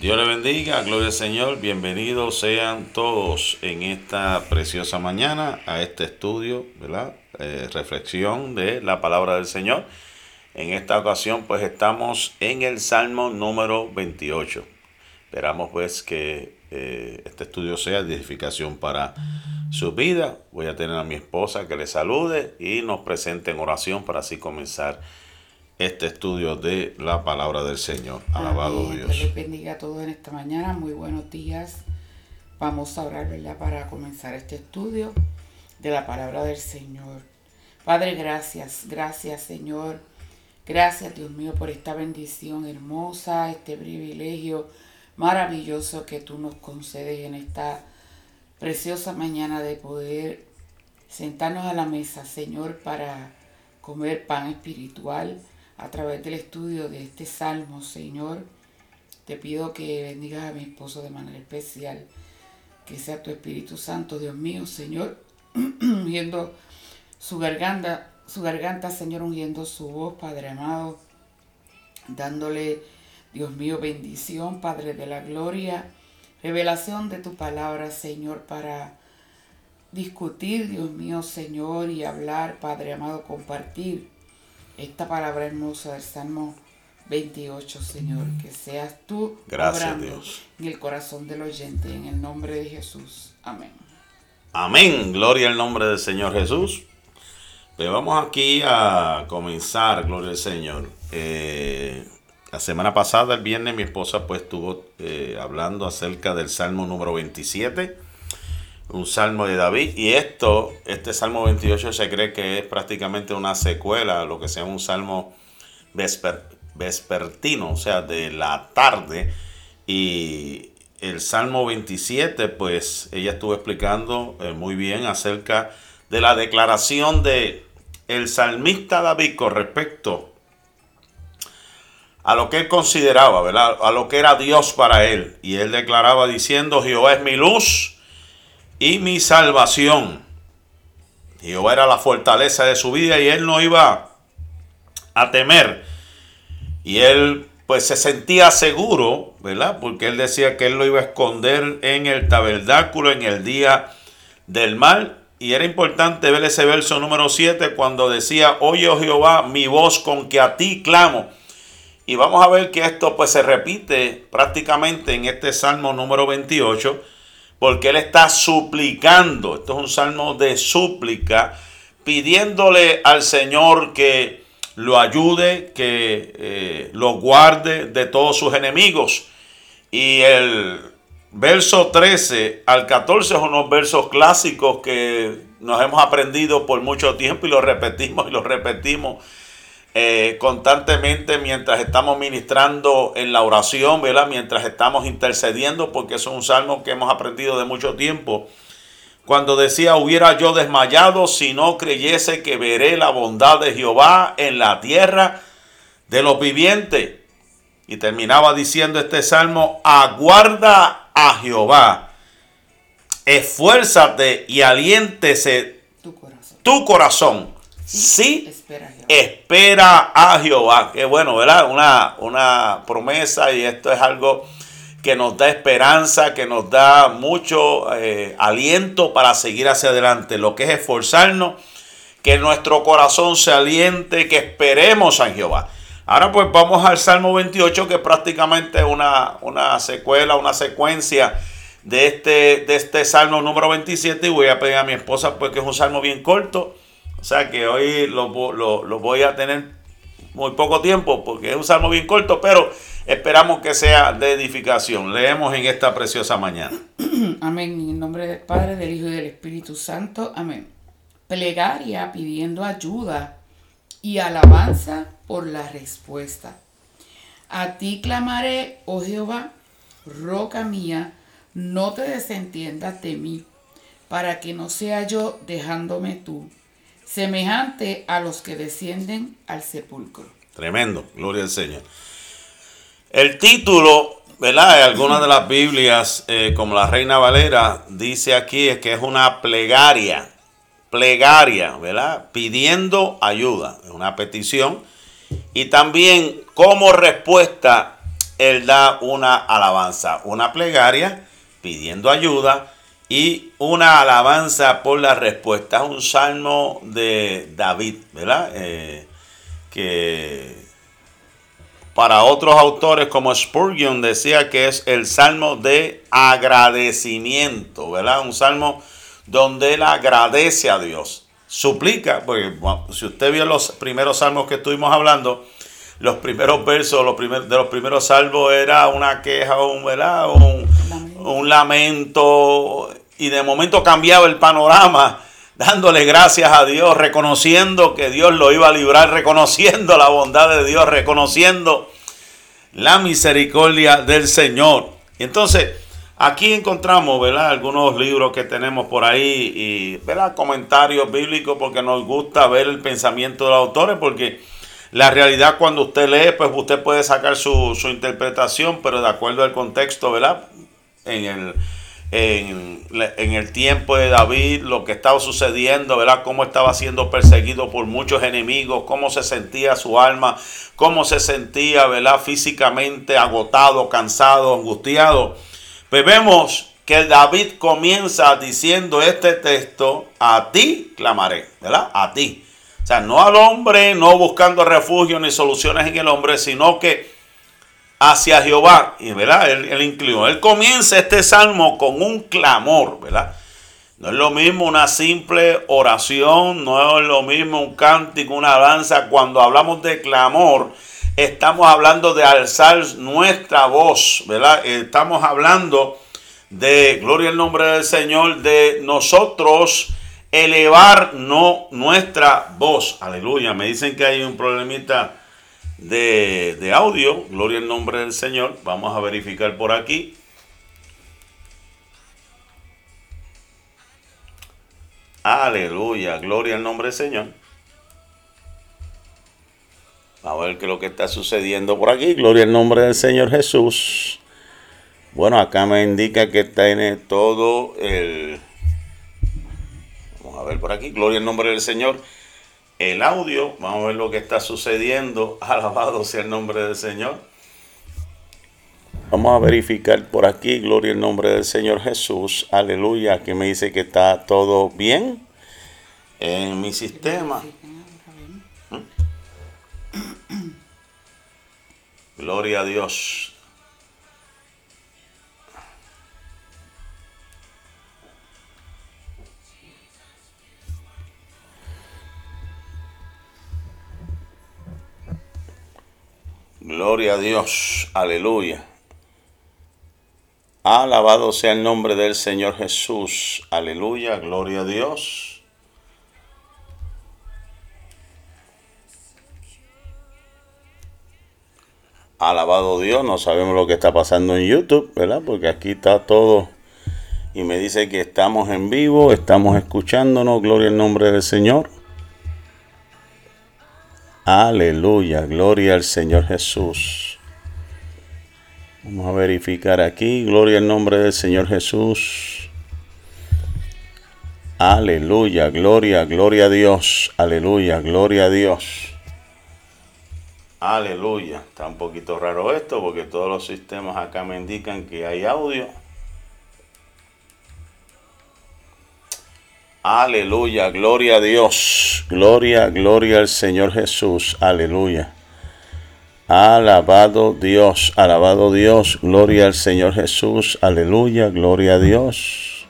Dios le bendiga, gloria al Señor, bienvenidos sean todos en esta preciosa mañana a este estudio, ¿verdad? Eh, reflexión de la palabra del Señor. En esta ocasión pues estamos en el Salmo número 28. Esperamos pues que eh, este estudio sea de edificación para su vida. Voy a tener a mi esposa que le salude y nos presente en oración para así comenzar este estudio de la palabra del Señor. Alabado Dios. Dios les bendiga a todos en esta mañana. Muy buenos días. Vamos a orar, ¿verdad? Para comenzar este estudio de la palabra del Señor. Padre, gracias. Gracias, Señor. Gracias, Dios mío, por esta bendición hermosa, este privilegio maravilloso que tú nos concedes en esta preciosa mañana de poder sentarnos a la mesa, Señor, para comer pan espiritual a través del estudio de este salmo, Señor. Te pido que bendigas a mi esposo de manera especial, que sea tu Espíritu Santo, Dios mío, Señor, ungiendo su garganta, su garganta, Señor, ungiendo su voz, Padre amado, dándole, Dios mío, bendición, Padre de la gloria, revelación de tu palabra, Señor, para discutir, Dios mío, Señor, y hablar, Padre amado, compartir esta palabra hermosa del Salmo 28, Señor, que seas tú Gracias, Dios. en el corazón del oyente, en el nombre de Jesús. Amén. Amén. Gloria al nombre del Señor Jesús. Pues vamos aquí a comenzar, gloria al Señor. Eh, la semana pasada, el viernes, mi esposa pues estuvo eh, hablando acerca del Salmo número 27 un salmo de David. Y esto, este salmo 28 se cree que es prácticamente una secuela, lo que sea un salmo vespertino, o sea, de la tarde. Y el salmo 27, pues ella estuvo explicando eh, muy bien acerca de la declaración de el salmista David con respecto a lo que él consideraba, ¿verdad? A lo que era Dios para él. Y él declaraba diciendo, Jehová es mi luz y mi salvación. Jehová era la fortaleza de su vida y él no iba a temer. Y él pues se sentía seguro, ¿verdad? Porque él decía que él lo iba a esconder en el tabernáculo en el día del mal. Y era importante ver ese verso número 7 cuando decía, oye oh Jehová mi voz con que a ti clamo. Y vamos a ver que esto pues se repite prácticamente en este Salmo número 28 porque él está suplicando, esto es un salmo de súplica, pidiéndole al Señor que lo ayude, que eh, lo guarde de todos sus enemigos. Y el verso 13 al 14 son unos versos clásicos que nos hemos aprendido por mucho tiempo y lo repetimos y lo repetimos eh, constantemente mientras estamos ministrando en la oración, ¿verdad? Mientras estamos intercediendo, porque es un salmo que hemos aprendido de mucho tiempo. Cuando decía, hubiera yo desmayado si no creyese que veré la bondad de Jehová en la tierra de los vivientes. Y terminaba diciendo este salmo, aguarda a Jehová, esfuérzate y aliéntese tu corazón. Tu corazón. Sí, espera espera a Jehová. Qué bueno, ¿verdad? Una, una promesa y esto es algo que nos da esperanza, que nos da mucho eh, aliento para seguir hacia adelante. Lo que es esforzarnos, que nuestro corazón se aliente, que esperemos a Jehová. Ahora pues vamos al Salmo 28, que es prácticamente una, una secuela, una secuencia de este, de este Salmo número 27. Y voy a pedir a mi esposa, pues que es un salmo bien corto o sea que hoy lo, voy a tener muy poco tiempo porque es un salmo bien corto, pero esperamos que sea de edificación. Leemos en esta preciosa mañana. Amén. En el nombre del Padre, del Hijo y del Espíritu Santo. Amén. Plegaria pidiendo ayuda y alabanza por la respuesta. A ti clamaré, oh Jehová, roca mía, no te desentiendas de mí, para que no sea yo dejándome tú semejante a los que descienden al sepulcro. Tremendo, gloria al Señor. El título, ¿verdad? De algunas de las Biblias, eh, como la Reina Valera, dice aquí es que es una plegaria, plegaria, ¿verdad? Pidiendo ayuda, es una petición. Y también como respuesta él da una alabanza, una plegaria pidiendo ayuda y una alabanza por la respuesta. Es un salmo de David, ¿verdad? Eh, que para otros autores como Spurgeon decía que es el salmo de agradecimiento, ¿verdad? Un salmo donde él agradece a Dios. Suplica, porque si usted vio los primeros salmos que estuvimos hablando, los primeros versos los primeros, de los primeros salmos era una queja, un, ¿verdad? Un, un lamento, y de momento cambiaba el panorama dándole gracias a Dios, reconociendo que Dios lo iba a librar, reconociendo la bondad de Dios, reconociendo la misericordia del Señor. Y entonces, aquí encontramos, ¿verdad? Algunos libros que tenemos por ahí y, ¿verdad? Comentarios bíblicos porque nos gusta ver el pensamiento de los autores porque la realidad cuando usted lee, pues usted puede sacar su, su interpretación, pero de acuerdo al contexto, ¿verdad? En el en, el tiempo de David, lo que estaba sucediendo, ¿verdad? Cómo estaba siendo perseguido por muchos enemigos, cómo se sentía su alma, cómo se sentía, ¿verdad? Físicamente agotado, cansado, angustiado. Pues vemos que David comienza diciendo este texto, a ti clamaré, ¿verdad? A ti. O sea, no al hombre, no buscando refugio ni soluciones en el hombre, sino que hacia Jehová. Y ¿verdad? Él, él inclinó. Él comienza este salmo con un clamor, ¿verdad? No es lo mismo una simple oración, no es lo mismo un cántico, una danza. Cuando hablamos de clamor, estamos hablando de alzar nuestra voz, ¿verdad? Estamos hablando de, gloria al nombre del Señor, de nosotros elevar no, nuestra voz. Aleluya. Me dicen que hay un problemita de, audio. Gloria al nombre del Señor. Vamos a verificar por aquí. Aleluya, gloria al nombre del Señor. A ver qué es lo que está sucediendo por aquí. Gloria al nombre del Señor Jesús. Bueno, acá me indica que tiene todo el... Vamos a ver por aquí. Gloria al nombre del Señor el audio. Vamos a ver lo que está sucediendo. Alabado sea el nombre del Señor. Vamos a verificar por aquí, gloria al nombre del Señor Jesús. Aleluya, que me dice que está todo bien en mi sistema. ¿Mm? Gloria a Dios. Gloria a Dios, aleluya. Alabado sea el nombre del Señor Jesús, aleluya, gloria a Dios. Alabado Dios, no sabemos lo que está pasando en YouTube, ¿verdad? Porque aquí está todo y me dice que estamos en vivo, estamos escuchándonos, gloria al nombre del Señor. Aleluya, gloria al Señor Jesús. Vamos a verificar aquí, gloria al nombre del Señor Jesús. Aleluya, gloria, gloria a Dios. Aleluya, gloria a Dios. Aleluya. Está un poquito raro esto porque todos los sistemas acá me indican que hay audio. Aleluya, gloria a Dios. Gloria, gloria al Señor Jesús. Aleluya. Alabado Dios, alabado Dios, gloria al Señor Jesús. Aleluya, gloria a Dios.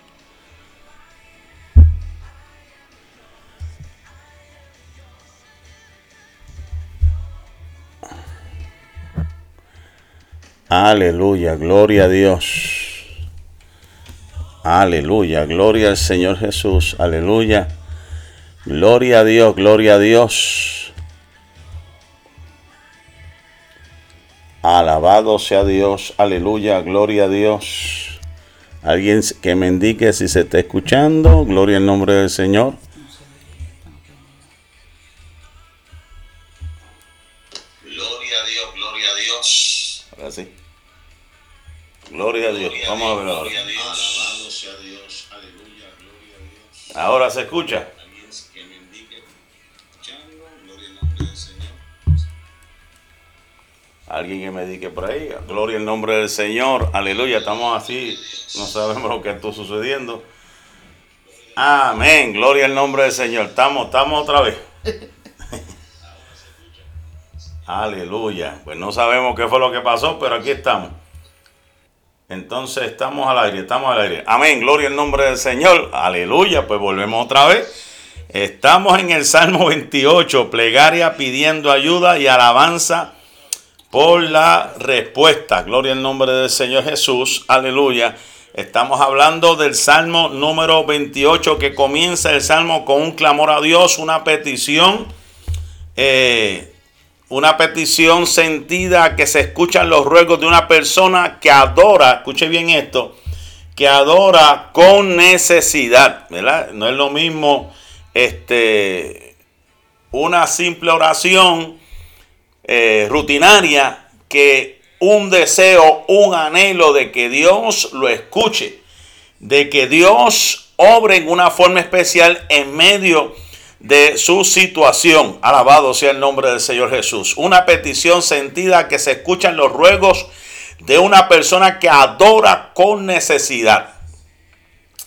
Aleluya, gloria a Dios. Aleluya, gloria al Señor Jesús, aleluya. Gloria a Dios, gloria a Dios. Alabado sea Dios, aleluya, gloria a Dios. Alguien que me indique si se está escuchando, gloria al nombre del Señor. Gloria a Dios, gloria a Dios. Ahora sí. Gloria a Dios. Vamos a ver ahora. Ahora se escucha. Alguien que me diga por ahí, gloria al nombre del Señor, aleluya, estamos así, no sabemos lo que está sucediendo. Amén, gloria al nombre del Señor, estamos, estamos otra vez. aleluya, pues no sabemos qué fue lo que pasó, pero aquí estamos. Entonces estamos al aire, estamos al aire. Amén, gloria al nombre del Señor, aleluya, pues volvemos otra vez. Estamos en el Salmo 28, plegaria pidiendo ayuda y alabanza por la respuesta. Gloria al nombre del Señor Jesús. Aleluya. Estamos hablando del Salmo número 28 que comienza el Salmo con un clamor a Dios, una petición, eh, una petición sentida que se escuchan los ruegos de una persona que adora, escuche bien esto, que adora con necesidad, ¿verdad? No es lo mismo este, una simple oración eh, rutinaria que un deseo, un anhelo de que Dios lo escuche, de que Dios obre en una forma especial en medio de su situación. Alabado sea el nombre del Señor Jesús. Una petición sentida que se escuchan los ruegos de una persona que adora con necesidad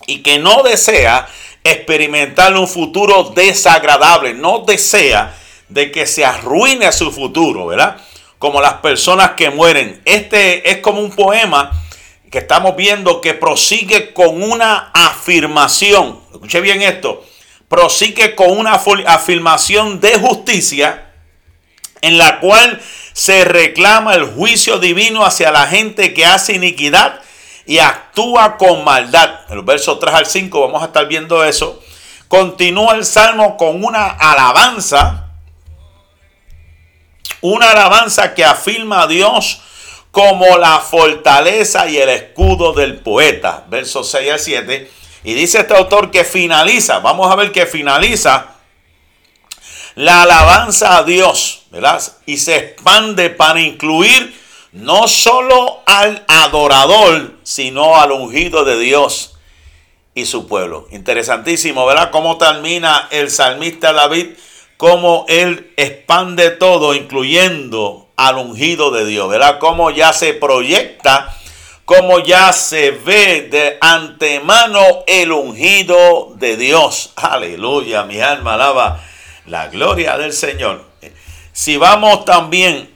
y que no desea experimentar un futuro desagradable, no desea de que se arruine su futuro, ¿verdad? Como las personas que mueren. Este es como un poema que estamos viendo que prosigue con una afirmación. Escuche bien esto. Prosigue con una afirmación de justicia en la cual se reclama el juicio divino hacia la gente que hace iniquidad y actúa con maldad. En los versos 3 al 5 vamos a estar viendo eso. Continúa el salmo con una alabanza. Una alabanza que afirma a Dios como la fortaleza y el escudo del poeta. Versos 6 al 7. Y dice este autor que finaliza. Vamos a ver que finaliza la alabanza a Dios. ¿verdad? Y se expande para incluir no solo al adorador, sino al ungido de Dios y su pueblo. Interesantísimo, ¿verdad? Cómo termina el salmista David, cómo él expande todo, incluyendo al ungido de Dios, ¿verdad? Cómo ya se proyecta, cómo ya se ve de antemano el ungido de Dios. Aleluya, mi alma alaba la gloria del Señor. Si vamos también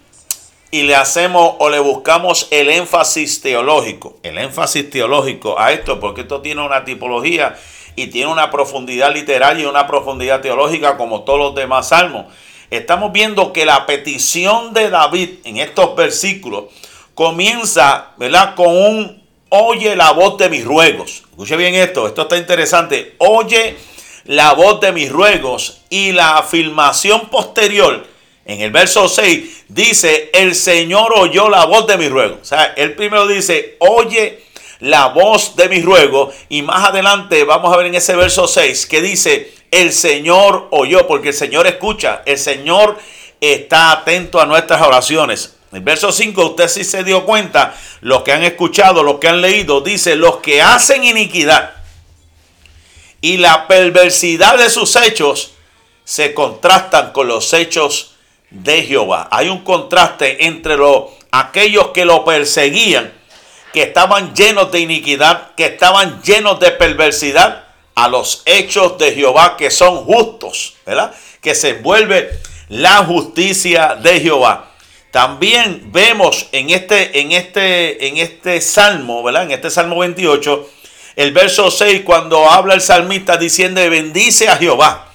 y le hacemos o le buscamos el énfasis teológico, el énfasis teológico a esto, porque esto tiene una tipología y tiene una profundidad literaria y una profundidad teológica como todos los demás salmos. Estamos viendo que la petición de David en estos versículos comienza, ¿verdad? Con un oye la voz de mis ruegos. Escuche bien esto, esto está interesante. Oye la voz de mis ruegos y la afirmación posterior en el verso 6 dice, el Señor oyó la voz de mi ruego. O sea, él primero dice, oye la voz de mi ruego. Y más adelante vamos a ver en ese verso 6 que dice, el Señor oyó, porque el Señor escucha, el Señor está atento a nuestras oraciones. El verso 5 usted sí se dio cuenta, los que han escuchado, los que han leído, dice, los que hacen iniquidad y la perversidad de sus hechos se contrastan con los hechos de Jehová. Hay un contraste entre los, aquellos que lo perseguían, que estaban llenos de iniquidad, que estaban llenos de perversidad, a los hechos de Jehová que son justos, ¿verdad? Que se envuelve la justicia de Jehová. También vemos en este, en este, en este salmo, ¿verdad? En este salmo 28, el verso 6, cuando habla el salmista diciendo, bendice a Jehová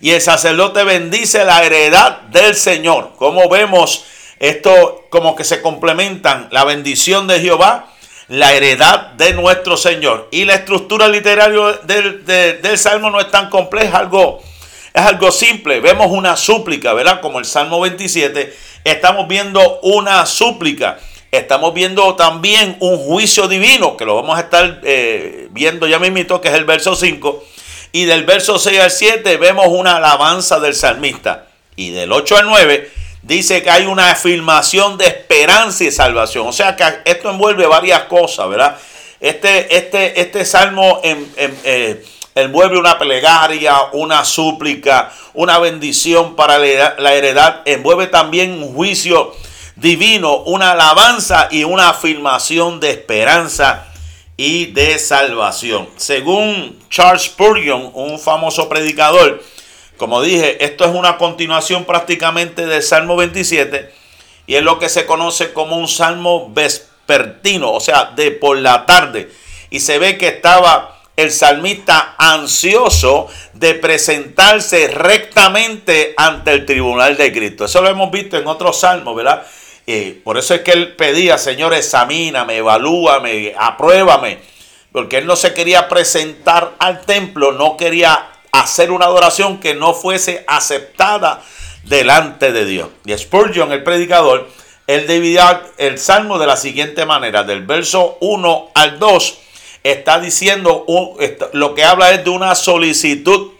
y el sacerdote bendice la heredad del Señor. Como vemos esto como que se complementan la bendición de Jehová, la heredad de nuestro Señor. Y la estructura literaria del, del Salmo no es tan compleja, algo, es algo simple. Vemos una súplica, ¿verdad? Como el Salmo 27, estamos viendo una súplica. Estamos viendo también un juicio divino, que lo vamos a estar eh, viendo ya mismito, que es el verso 5. Y del verso 6 al 7 vemos una alabanza del salmista. Y del 8 al 9 dice que hay una afirmación de esperanza y salvación. O sea que esto envuelve varias cosas, ¿verdad? Este, este, este salmo eh, envuelve una plegaria, una súplica, una bendición para la heredad. Envuelve también un juicio divino, una alabanza y una afirmación de esperanza y de salvación. Según Charles Spurgeon, un famoso predicador, como dije, esto es una continuación prácticamente del Salmo 27 y es lo que se conoce como un salmo vespertino, o sea, de por la tarde. Y se ve que estaba el salmista ansioso de presentarse rectamente ante el tribunal de Cristo. Eso lo hemos visto en otros salmos, ¿verdad? Eh, por eso es que él pedía, Señor, examíname, evalúame, apruébame. Porque él no se quería presentar al templo, no quería hacer una adoración que no fuese aceptada delante de Dios. Y Spurgeon, el predicador, él dividía el salmo de la siguiente manera, del verso 1 al 2, está diciendo, lo que habla es de una solicitud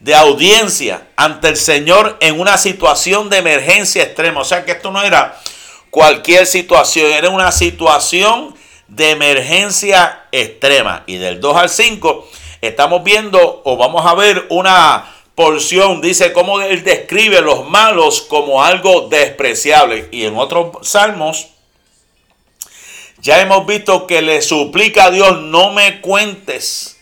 de audiencia ante el Señor en una situación de emergencia extrema. O sea que esto no era cualquier situación, era una situación de emergencia extrema. Y del 2 al 5 estamos viendo o vamos a ver una porción, dice cómo él describe los malos como algo despreciable. Y en otros salmos ya hemos visto que le suplica a Dios, no me cuentes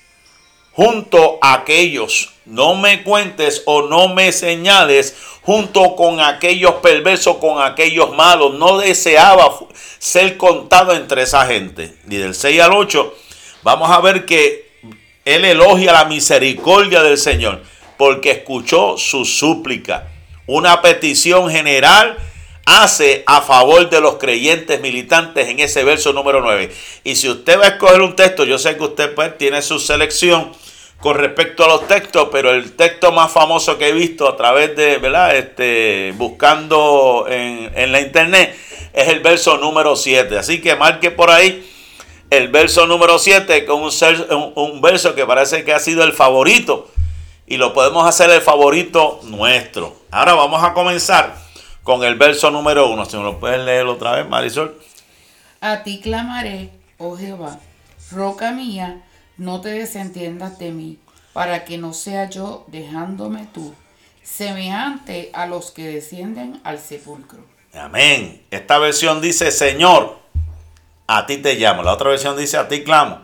junto a aquellos, no me cuentes o no me señales junto con aquellos perversos, con aquellos malos. No deseaba ser contado entre esa gente. Y del 6 al 8 vamos a ver que él elogia la misericordia del Señor porque escuchó su súplica. Una petición general hace a favor de los creyentes militantes en ese verso número 9. Y si usted va a escoger un texto, yo sé que usted pues tiene su selección con respecto a los textos, pero el texto más famoso que he visto a través de, ¿verdad? Este, buscando en, en la internet es el verso número 7. Así que marque por ahí el verso número 7 con un, un, un verso que parece que ha sido el favorito y lo podemos hacer el favorito nuestro. Ahora vamos a comenzar con el verso número uno. Si me lo pueden leer otra vez, Marisol. A ti clamaré, oh Jehová, roca mía, no te desentiendas de mí, para que no sea yo dejándome tú, semejante a los que descienden al sepulcro. Amén. Esta versión dice, Señor, a ti te llamo. La otra versión dice, a ti clamo.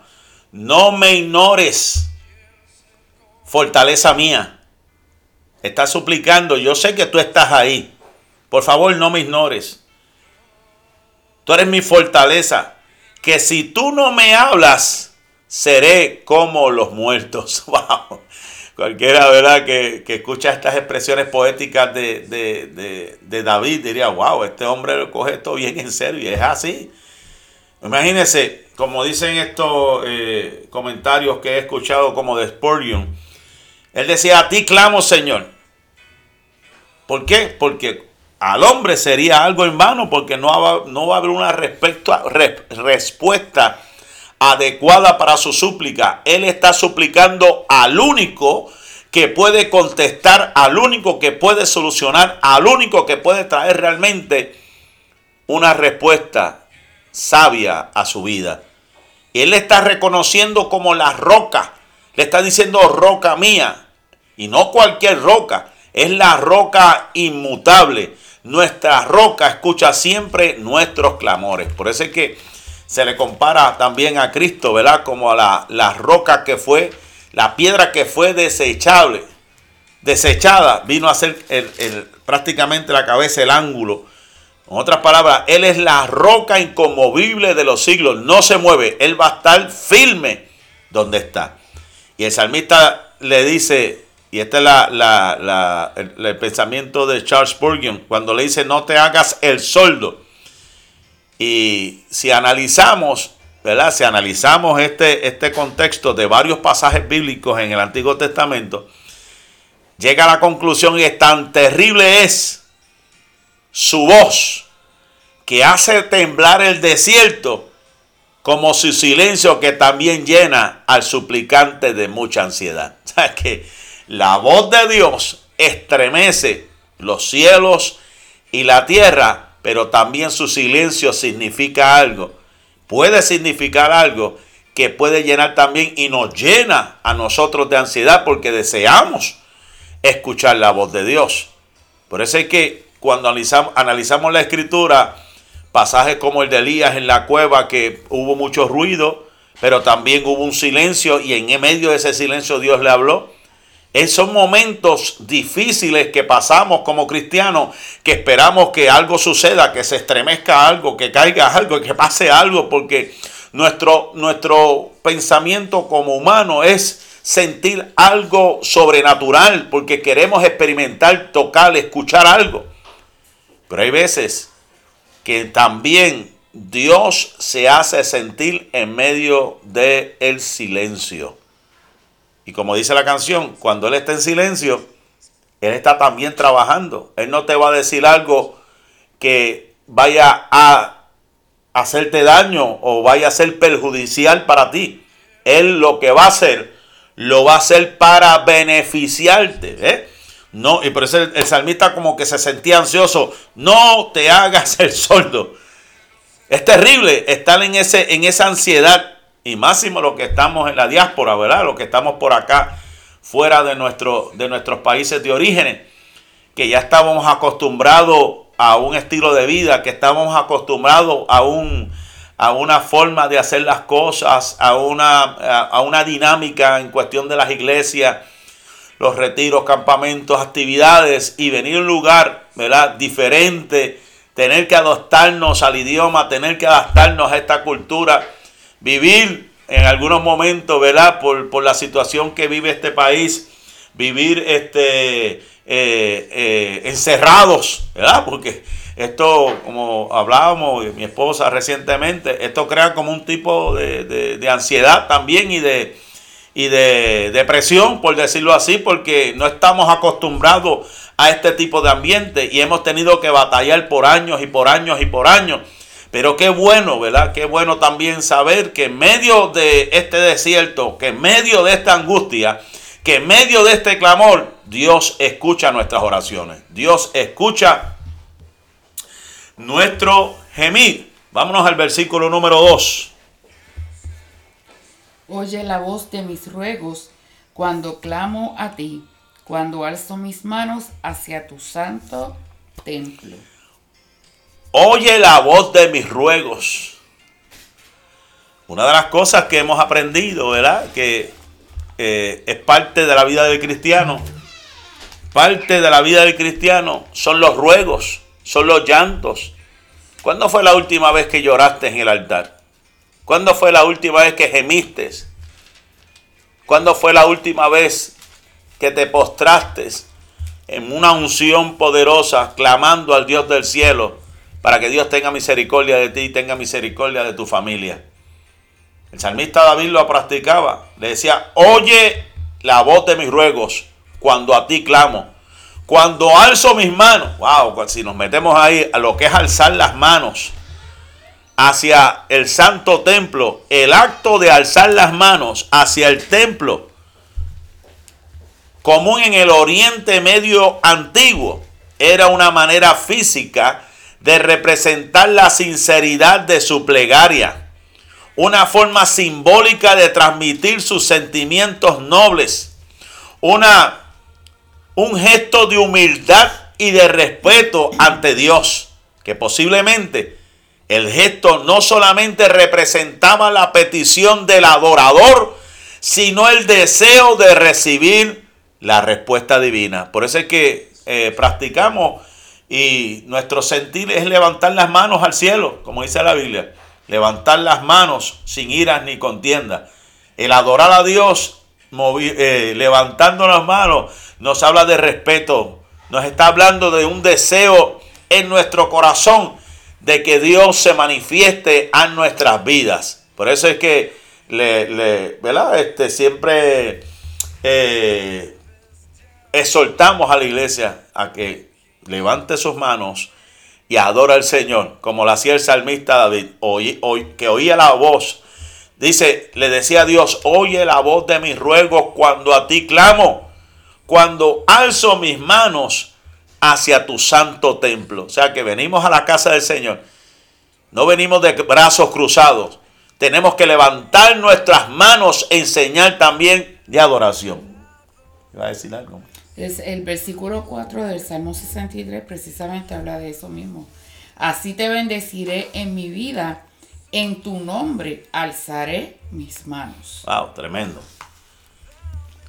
No me ignores, fortaleza mía. Está suplicando, yo sé que tú estás ahí. Por favor, no me ignores. Tú eres mi fortaleza. Que si tú no me hablas, seré como los muertos. Wow. Cualquiera, ¿verdad? Que, escucha estas expresiones poéticas de, David diría, wow, este hombre lo coge esto bien en serio. Y es así. Imagínense, como dicen estos eh, comentarios que he escuchado como de Spurgeon. Él decía, a ti clamo, Señor. ¿Por qué? Porque al hombre sería algo en vano porque no va, no va a haber una respuesta adecuada para su súplica. Él está suplicando al único que puede contestar, al único que puede solucionar, al único que puede traer realmente una respuesta sabia a su vida. Él le está reconociendo como la roca. Le está diciendo roca mía. Y no cualquier roca. Es la roca inmutable nuestra roca escucha siempre nuestros clamores. Por eso es que se le compara también a Cristo, ¿verdad? Como a la, roca que fue, la piedra que fue desechable, desechada, vino a ser el, prácticamente la cabeza, el ángulo. En otras palabras, Él es la roca inconmovible de los siglos, no se mueve, Él va a estar firme donde está. Y el salmista le dice, y este es el, pensamiento de Charles Spurgeon cuando le dice no te hagas el soldo. Y si analizamos, ¿verdad? Si analizamos este, este contexto de varios pasajes bíblicos en el Antiguo Testamento, llega a la conclusión y es tan terrible es su voz que hace temblar el desierto como su silencio que también llena al suplicante de mucha ansiedad. la voz de Dios estremece los cielos y la tierra, pero también su silencio significa algo. Puede significar algo que puede llenar también y nos llena a nosotros de ansiedad porque deseamos escuchar la voz de Dios. Por eso es que cuando analizamos, la escritura, pasajes como el de Elías en la cueva, que hubo mucho ruido, pero también hubo un silencio y en medio de ese silencio Dios le habló. Esos momentos difíciles que pasamos como cristianos, que esperamos que algo suceda, que se estremezca algo, que caiga algo, que pase algo, porque nuestro, nuestro pensamiento como humano es sentir algo sobrenatural, porque queremos experimentar, tocar, escuchar algo. Pero hay veces que también Dios se hace sentir en medio del el silencio. Y como dice la canción, cuando Él está en silencio, Él está también trabajando. Él no te va a decir algo que vaya a hacerte daño o vaya a ser perjudicial para ti. Él lo que va a hacer, lo va a hacer para beneficiarte. ¿eh? No, y por eso el, el, salmista como que se sentía ansioso. No te hagas el sordo. Es terrible estar en, ese, en esa ansiedad y máximo los que estamos en la diáspora, ¿verdad? Los que estamos por acá fuera de, nuestro, de nuestros países de origen, que ya estábamos acostumbrados a un estilo de vida, que estábamos acostumbrados a, un, a una forma de hacer las cosas, a una, a una dinámica en cuestión de las iglesias, los retiros, campamentos, actividades, y venir a un lugar, ¿verdad? Diferente, tener que adaptarnos al idioma, tener que adaptarnos a esta cultura vivir en algunos momentos, ¿verdad? Por, la situación que vive este país, vivir este, eh, eh, encerrados, ¿verdad? Porque esto, como hablábamos, mi esposa recientemente, esto crea como un tipo de, ansiedad también y de, y de depresión, por decirlo así, porque no estamos acostumbrados a este tipo de ambiente y hemos tenido que batallar por años y por años y por años pero qué bueno, ¿verdad? Qué bueno también saber que en medio de este desierto, que en medio de esta angustia, que en medio de este clamor, Dios escucha nuestras oraciones. Dios escucha nuestro gemir. Vámonos al versículo número 2. Oye la voz de mis ruegos cuando clamo a ti, cuando alzo mis manos hacia tu santo templo. Oye la voz de mis ruegos. Una de las cosas que hemos aprendido, ¿verdad? Que eh, es parte de la vida del cristiano. Parte de la vida del cristiano son los ruegos, son los llantos. ¿Cuándo fue la última vez que lloraste en el altar? ¿Cuándo fue la última vez que gemiste? ¿Cuándo fue la última vez que te postraste en una unción poderosa clamando al Dios del cielo para que Dios tenga misericordia de ti y tenga misericordia de tu familia. El salmista David lo practicaba. Le decía, oye la voz de mis ruegos cuando a ti clamo. Cuando alzo mis manos, wow, si nos metemos ahí a lo que es alzar las manos hacia el santo templo, el acto de alzar las manos hacia el templo, común en el Oriente Medio antiguo, era una manera física de representar la sinceridad de su plegaria, una forma simbólica de transmitir sus sentimientos nobles, una, un gesto de humildad y de respeto ante Dios, que posiblemente el gesto no solamente representaba la petición del adorador, sino el deseo de recibir la respuesta divina. Por eso es que eh, practicamos y nuestro sentir es levantar las manos al cielo, como dice la Biblia. Levantar las manos sin iras ni contienda. El adorar a Dios eh, levantando las manos nos habla de respeto. Nos está hablando de un deseo en nuestro corazón de que Dios se manifieste a nuestras vidas. Por eso es que le, ¿verdad? Este, siempre eh, exhortamos a la iglesia a que levante sus manos y adora al Señor, como lo hacía el salmista David, que oía la voz. Dice, le decía a Dios, oye la voz de mis ruegos cuando a ti clamo, cuando alzo mis manos hacia tu santo templo. O sea que venimos a la casa del Señor. No venimos de brazos cruzados. Tenemos que levantar nuestras manos en señal también de adoración. ¿Va a decir algo? Es el versículo 4 del Salmo 63 precisamente habla de eso mismo. Así te bendeciré en mi vida, en tu nombre alzaré mis manos. Wow, tremendo.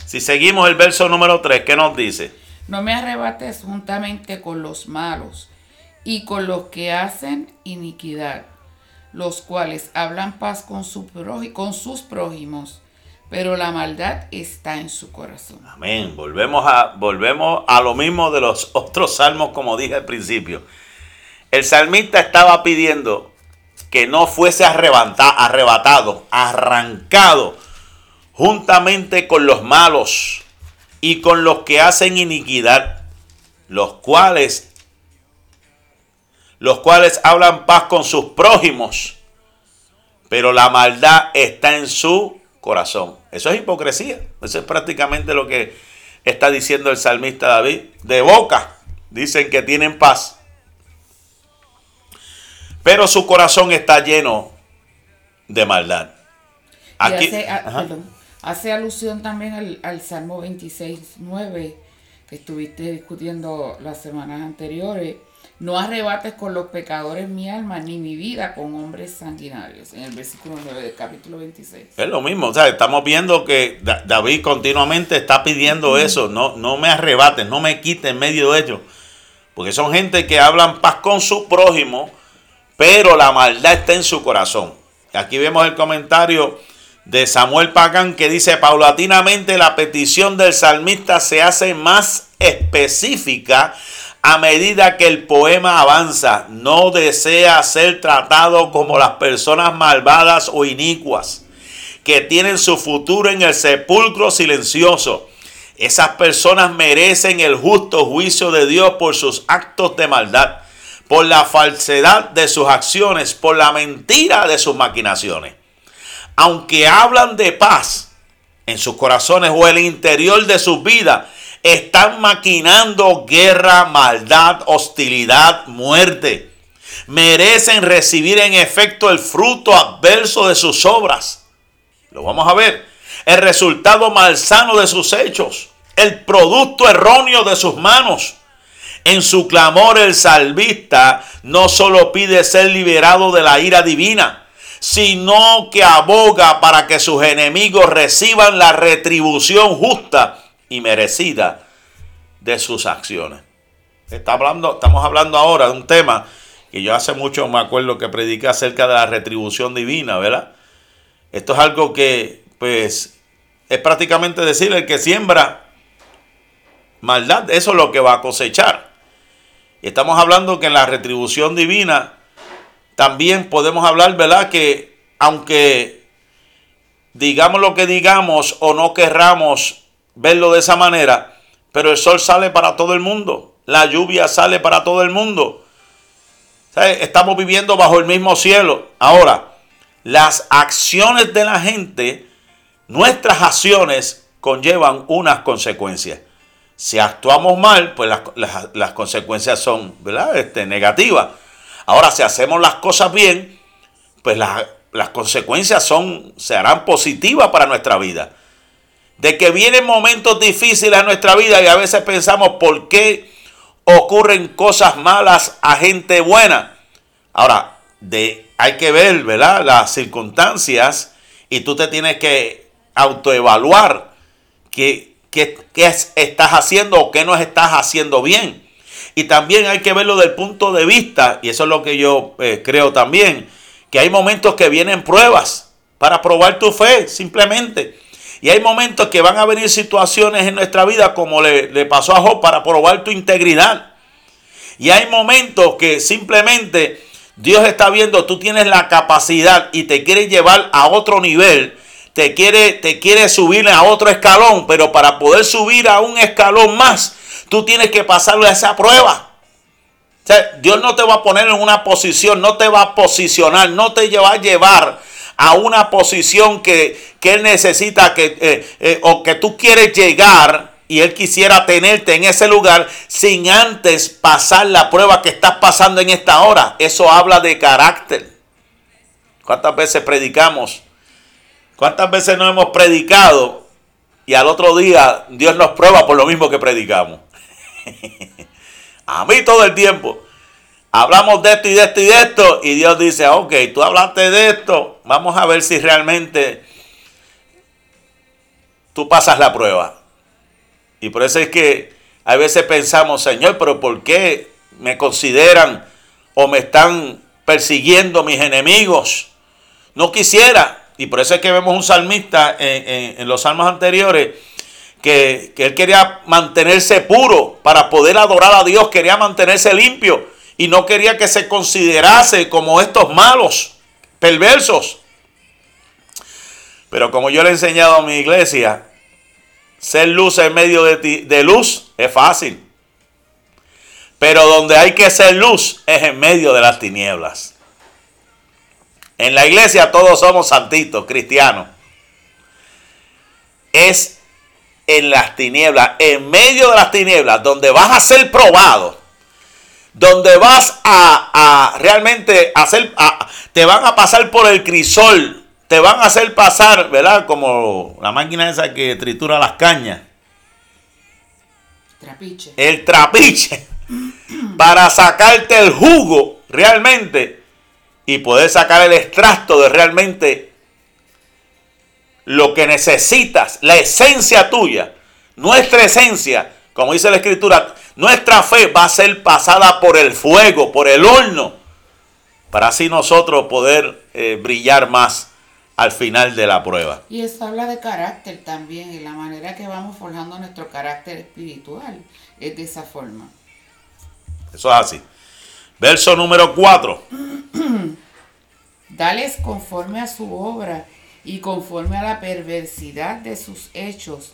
Si seguimos el verso número 3, ¿qué nos dice? No me arrebates juntamente con los malos y con los que hacen iniquidad, los cuales hablan paz con, su con sus prójimos, pero la maldad está en su corazón. Amén. Volvemos a, volvemos a lo mismo de los otros salmos, como dije al principio. El salmista estaba pidiendo que no fuese arrebatado, arrancado, juntamente con los malos y con los que hacen iniquidad, los cuales los cuales hablan paz con sus prójimos, pero la maldad está en su corazón. Eso es hipocresía. Eso es prácticamente lo que está diciendo el salmista David. De boca dicen que tienen paz, pero su corazón está lleno de maldad. Aquí, hace, alusión también al, al Salmo 26, 9, que estuviste discutiendo las semanas anteriores no arrebates con los pecadores mi alma, ni mi vida con hombres sanguinarios. En el versículo 9 del capítulo 26. Es lo mismo, o sea, estamos viendo que David continuamente está pidiendo eso. No, no me arrebates, no me quites en medio de ellos. Porque son gente que hablan paz con su prójimo, pero la maldad está en su corazón. Aquí vemos el comentario de Samuel Pagán que dice, paulatinamente la petición del salmista se hace más específica a medida que el poema avanza, no desea ser tratado como las personas malvadas o inicuas que tienen su futuro en el sepulcro silencioso. Esas personas merecen el justo juicio de Dios por sus actos de maldad, por la falsedad de sus acciones, por la mentira de sus maquinaciones. Aunque hablan de paz en sus corazones o el interior de sus vidas, están maquinando guerra, maldad, hostilidad, muerte. Merecen recibir en efecto el fruto adverso de sus obras. Lo vamos a ver. El resultado malsano de sus hechos. El producto erróneo de sus manos. En su clamor el salvista no solo pide ser liberado de la ira divina, sino que aboga para que sus enemigos reciban la retribución justa y merecida de sus acciones. Está hablando, estamos hablando ahora de un tema que yo hace mucho me acuerdo que prediqué acerca de la retribución divina, ¿verdad? Esto es algo que, pues, es prácticamente decir, el que siembra maldad, eso es lo que va a cosechar. Estamos hablando que en la retribución divina también podemos hablar, ¿verdad? Que aunque digamos lo que digamos o no querramos verlo de esa manera, pero el sol sale para todo el mundo, la lluvia sale para todo el mundo. Estamos viviendo bajo el mismo cielo. Ahora, las acciones de la gente, nuestras acciones conllevan unas consecuencias. Si actuamos mal, pues las, consecuencias son ¿verdad? Este, negativas. Ahora, si hacemos las cosas bien, pues las, las consecuencias son, se harán positivas para nuestra vida de que vienen momentos difíciles a nuestra vida y a veces pensamos por qué ocurren cosas malas a gente buena. Ahora, de, hay que ver, ¿verdad? Las circunstancias y tú te tienes que autoevaluar qué, qué, estás haciendo o qué no estás haciendo bien. Y también hay que verlo del punto de vista, y eso es lo que yo eh, creo también, que hay momentos que vienen pruebas para probar tu fe, simplemente. Y hay momentos que van a venir situaciones en nuestra vida como le, pasó a Job para probar tu integridad. Y hay momentos que simplemente Dios está viendo, tú tienes la capacidad y te quiere llevar a otro nivel, te quiere, te quiere subir a otro escalón, pero para poder subir a un escalón más, tú tienes que pasarle a esa prueba. O sea, Dios no te va a poner en una posición, no te va a posicionar, no te va a llevar a una posición que, Él necesita que, eh, eh, o que tú quieres llegar y Él quisiera tenerte en ese lugar sin antes pasar la prueba que estás pasando en esta hora. Eso habla de carácter. ¿Cuántas veces predicamos? ¿Cuántas veces no hemos predicado y al otro día Dios nos prueba por lo mismo que predicamos? a mí todo el tiempo. Hablamos de esto y de esto y de esto, y Dios dice, ok, tú hablaste de esto, vamos a ver si realmente tú pasas la prueba. Y por eso es que a veces pensamos, Señor, pero ¿por qué me consideran o me están persiguiendo mis enemigos? No quisiera. Y por eso es que vemos un salmista en, los salmos anteriores que, él quería mantenerse puro para poder adorar a Dios, quería mantenerse limpio y no quería que se considerase como estos malos, perversos. Pero como yo le he enseñado a mi iglesia, ser luz en medio de, de luz es fácil. Pero donde hay que ser luz es en medio de las tinieblas. En la iglesia todos somos santitos, cristianos. Es en las tinieblas, en medio de las tinieblas, donde vas a ser probado donde vas a, realmente hacer, te van a pasar por el crisol, te van a hacer pasar, ¿verdad? Como la máquina esa que tritura las cañas. Trapiche. El trapiche. para sacarte el jugo realmente y poder sacar el extracto de realmente lo que necesitas, la esencia tuya, nuestra esencia, como dice la escritura, nuestra fe va a ser pasada por el fuego, por el horno, para así nosotros poder eh, brillar más al final de la prueba. Y eso habla de carácter también, y la manera que vamos forjando nuestro carácter espiritual es de esa forma. Eso es así. Verso número 4. Dales conforme a su obra y conforme a la perversidad de sus hechos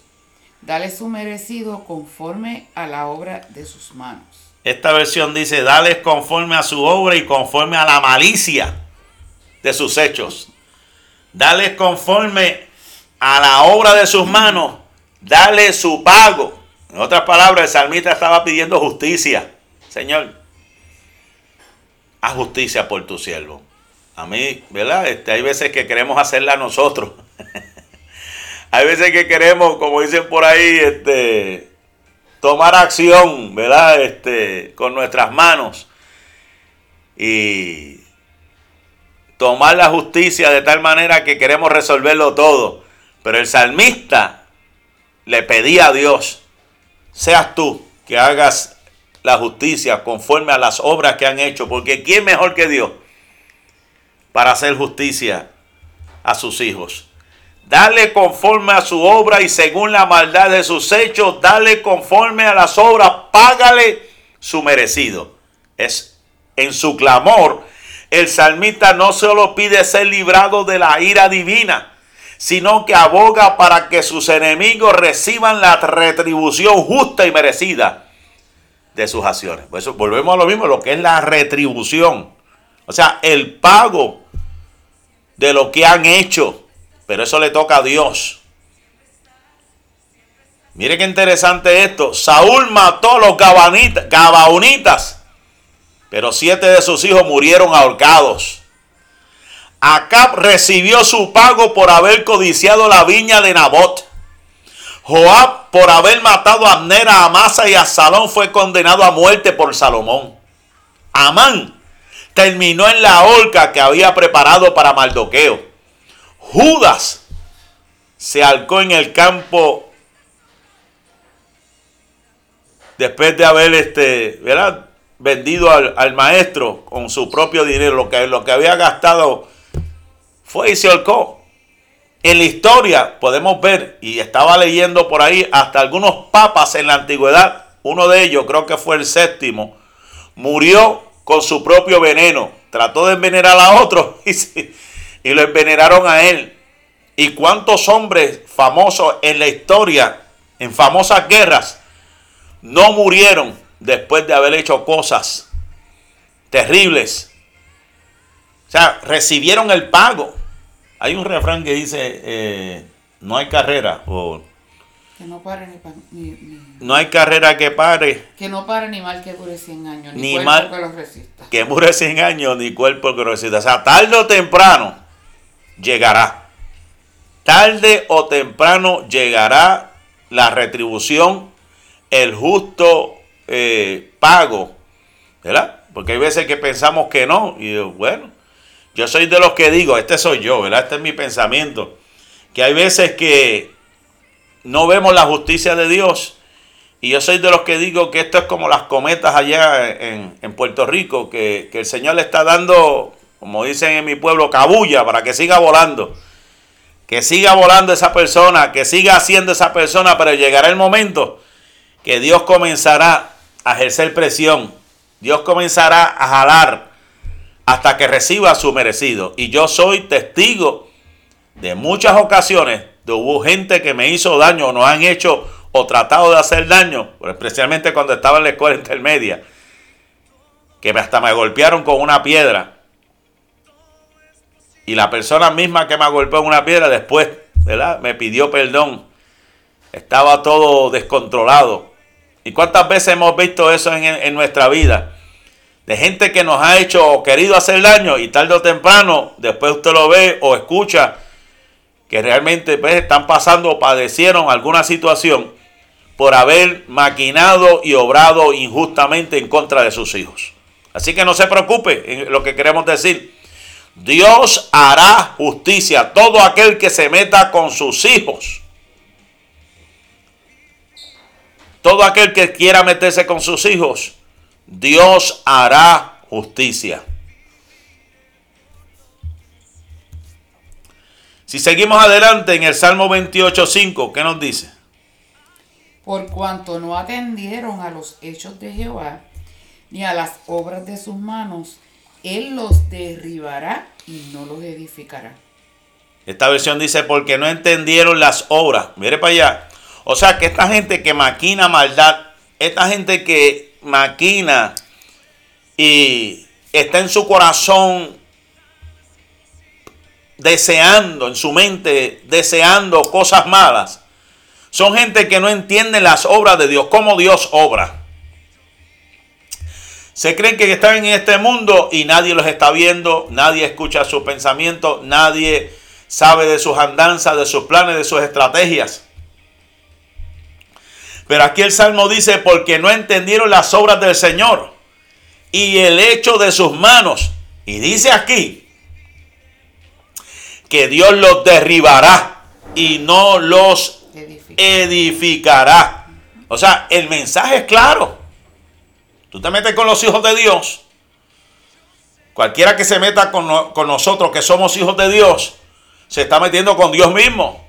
Dale su merecido conforme a la obra de sus manos. Esta versión dice, dale conforme a su obra y conforme a la malicia de sus hechos. Dale conforme a la obra de sus manos. Dale su pago. En otras palabras, el salmista estaba pidiendo justicia. Señor, haz justicia por tu siervo. A mí, ¿verdad? Este, hay veces que queremos hacerla nosotros. Hay veces que queremos, como dicen por ahí, este, tomar acción, ¿verdad? Este, con nuestras manos y tomar la justicia de tal manera que queremos resolverlo todo. Pero el salmista le pedía a Dios, seas tú que hagas la justicia conforme a las obras que han hecho, porque ¿quién mejor que Dios para hacer justicia a sus hijos? Dale conforme a su obra y según la maldad de sus hechos, dale conforme a las obras, págale su merecido. Es en su clamor, el salmista no solo pide ser librado de la ira divina, sino que aboga para que sus enemigos reciban la retribución justa y merecida de sus acciones. Por eso volvemos a lo mismo, lo que es la retribución. O sea, el pago de lo que han hecho. Pero eso le toca a Dios. Mire qué interesante esto. Saúl mató a los gabaonitas, pero siete de sus hijos murieron ahorcados. Acab recibió su pago por haber codiciado la viña de Nabot. Joab, por haber matado a Abner, a Amasa y a Salón, fue condenado a muerte por Salomón. Amán terminó en la horca que había preparado para Mardoqueo. Judas se alcó en el campo después de haber este, vendido al, maestro con su propio dinero, lo que, lo que había gastado, fue y se alcó. En la historia podemos ver, y estaba leyendo por ahí, hasta algunos papas en la antigüedad, uno de ellos, creo que fue el séptimo, murió con su propio veneno. Trató de envenenar a otro y, y lo envenenaron a él. ¿Y cuántos hombres famosos en la historia, en famosas guerras, no murieron después de haber hecho cosas terribles? O sea, recibieron el pago. Hay un refrán que dice, eh, no hay carrera o... Que no pare ni, No hay carrera que pare. Que no pare ni mal que dure 100 años, ni, cuerpo que lo resista. Que mure 100 años, ni cuerpo que lo resista. O sea, tarde o temprano llegará. Tarde o temprano llegará la retribución, el justo eh, pago, ¿verdad? Porque hay veces que pensamos que no. Y bueno, yo soy de los que digo, este soy yo, ¿verdad? Este es mi pensamiento. Que hay veces que no vemos la justicia de Dios. Y yo soy de los que digo que esto es como las cometas allá en, Puerto Rico, que, que, el Señor le está dando, como dicen en mi pueblo, cabulla para que siga volando. Que siga volando esa persona, que siga haciendo esa persona, pero llegará el momento que Dios comenzará a ejercer presión. Dios comenzará a jalar hasta que reciba su merecido. Y yo soy testigo de muchas ocasiones de hubo gente que me hizo daño o nos han hecho o tratado de hacer daño, especialmente cuando estaba en la escuela intermedia, que hasta me golpearon con una piedra. Y la persona misma que me golpeó con una piedra después, ¿verdad? Me pidió perdón. Estaba todo descontrolado. ¿Y cuántas veces hemos visto eso en, en nuestra vida? de gente que nos ha hecho o querido hacer daño y tarde o temprano, después usted lo ve o escucha que realmente pues, están pasando o padecieron alguna situación por haber maquinado y obrado injustamente en contra de sus hijos. Así que no se preocupe en lo que queremos decir. Dios hará justicia. Todo aquel que se meta con sus hijos. Todo aquel que quiera meterse con sus hijos Dios hará justicia. Si seguimos adelante en el Salmo 28.5, ¿qué nos dice? Por cuanto no atendieron a los hechos de Jehová, ni a las obras de sus manos, Él los derribará y no los edificará. Esta versión dice, porque no entendieron las obras. Mire para allá. O sea que esta gente que maquina maldad, esta gente que maquina y está en su corazón deseando, en su mente deseando cosas malas. Son gente que no entiende las obras de Dios, cómo Dios obra. Se creen que están en este mundo y nadie los está viendo, nadie escucha sus pensamientos, nadie sabe de sus andanzas, de sus planes, de sus estrategias. Pero aquí el Salmo dice, porque no entendieron las obras del Señor y el hecho de sus manos. Y dice aquí que Dios los derribará y no los edificará. O sea, el mensaje es claro. Tú te metes con los hijos de Dios. Cualquiera que se meta con, con nosotros que somos hijos de Dios, se está metiendo con Dios mismo.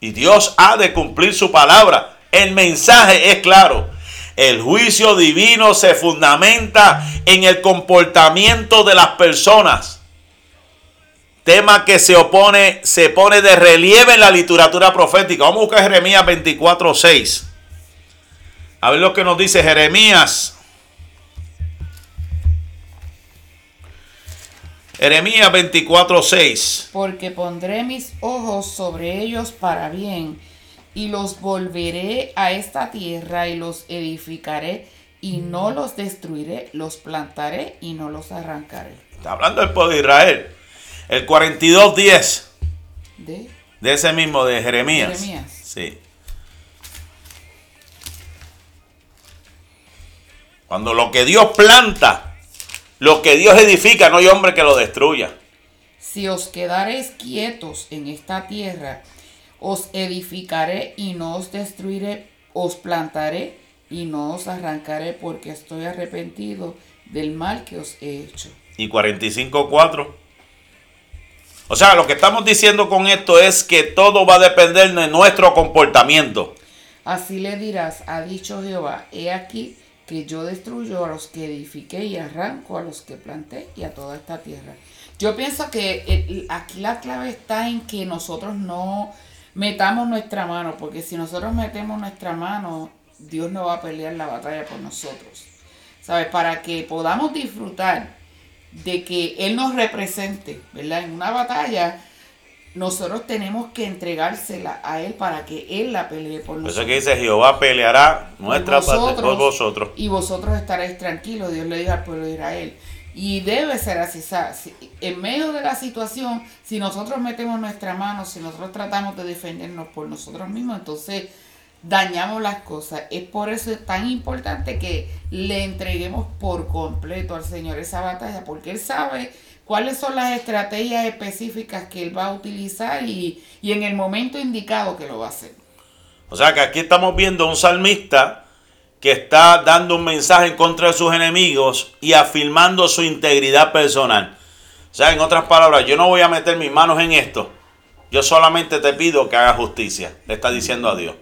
Y Dios ha de cumplir su palabra. El mensaje es claro. El juicio divino se fundamenta en el comportamiento de las personas. Tema que se opone, se pone de relieve en la literatura profética. Vamos a buscar Jeremías 24:6. A ver lo que nos dice Jeremías Jeremías 24:6. Porque pondré mis ojos sobre ellos para bien, y los volveré a esta tierra y los edificaré y no los destruiré, los plantaré y no los arrancaré. Está hablando del pueblo de Israel. El 42:10. ¿De? De ese mismo, de Jeremías. Jeremías. Sí. Cuando lo que Dios planta lo que Dios edifica, no hay hombre que lo destruya. Si os quedaréis quietos en esta tierra, os edificaré y no os destruiré, os plantaré y no os arrancaré, porque estoy arrepentido del mal que os he hecho. Y 45.4. O sea, lo que estamos diciendo con esto es que todo va a depender de nuestro comportamiento. Así le dirás, ha dicho Jehová, he aquí que yo destruyo a los que edifiqué y arranco a los que planté y a toda esta tierra. Yo pienso que aquí la clave está en que nosotros no metamos nuestra mano, porque si nosotros metemos nuestra mano, Dios no va a pelear la batalla por nosotros. ¿Sabes? Para que podamos disfrutar de que Él nos represente, ¿verdad? En una batalla, nosotros tenemos que entregársela a Él para que Él la pelee por nosotros. Eso que dice Jehová peleará nuestra parte por vosotros. Y vosotros estaréis tranquilos, Dios le dijo al pueblo de Israel. Y debe ser así. En medio de la situación, si nosotros metemos nuestra mano, si nosotros tratamos de defendernos por nosotros mismos, entonces dañamos las cosas. Es por eso tan importante que le entreguemos por completo al Señor esa batalla, porque Él sabe cuáles son las estrategias específicas que Él va a utilizar y, y en el momento indicado que lo va a hacer. O sea que aquí estamos viendo un salmista que está dando un mensaje en contra de sus enemigos y afirmando su integridad personal. O sea, en otras palabras, yo no voy a meter mis manos en esto. Yo solamente te pido que hagas justicia, le está diciendo a Dios.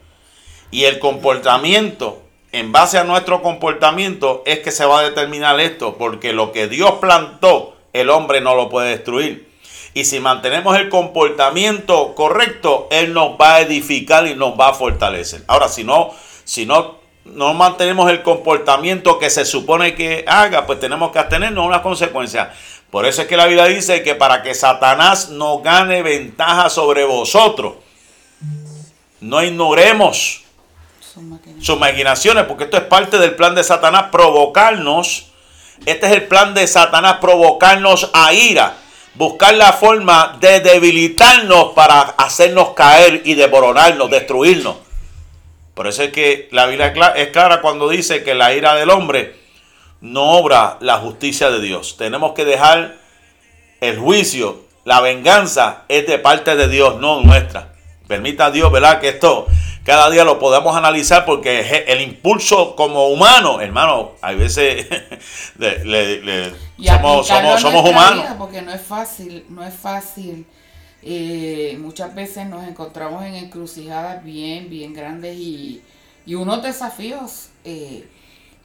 Y el comportamiento, en base a nuestro comportamiento, es que se va a determinar esto, porque lo que Dios plantó, el hombre no lo puede destruir. Y si mantenemos el comportamiento correcto, Él nos va a edificar y nos va a fortalecer. Ahora, si no, si no no mantenemos el comportamiento que se supone que haga, pues tenemos que atenernos a unas consecuencias. Por eso es que la Biblia dice que para que Satanás no gane ventaja sobre vosotros, no ignoremos sus maquinaciones, porque esto es parte del plan de Satanás provocarnos. Este es el plan de Satanás provocarnos a ira, buscar la forma de debilitarnos para hacernos caer y devoronarnos, destruirnos. Por eso es que la Biblia es clara cuando dice que la ira del hombre no obra la justicia de Dios. Tenemos que dejar el juicio, la venganza es de parte de Dios, no nuestra. Permita Dios, ¿verdad? Que esto cada día lo podamos analizar porque el impulso como humano, hermano, hay veces somos, somos, humanos. Porque no es fácil, no es fácil eh, muchas veces nos encontramos en encrucijadas bien, bien grandes y, unos desafíos eh,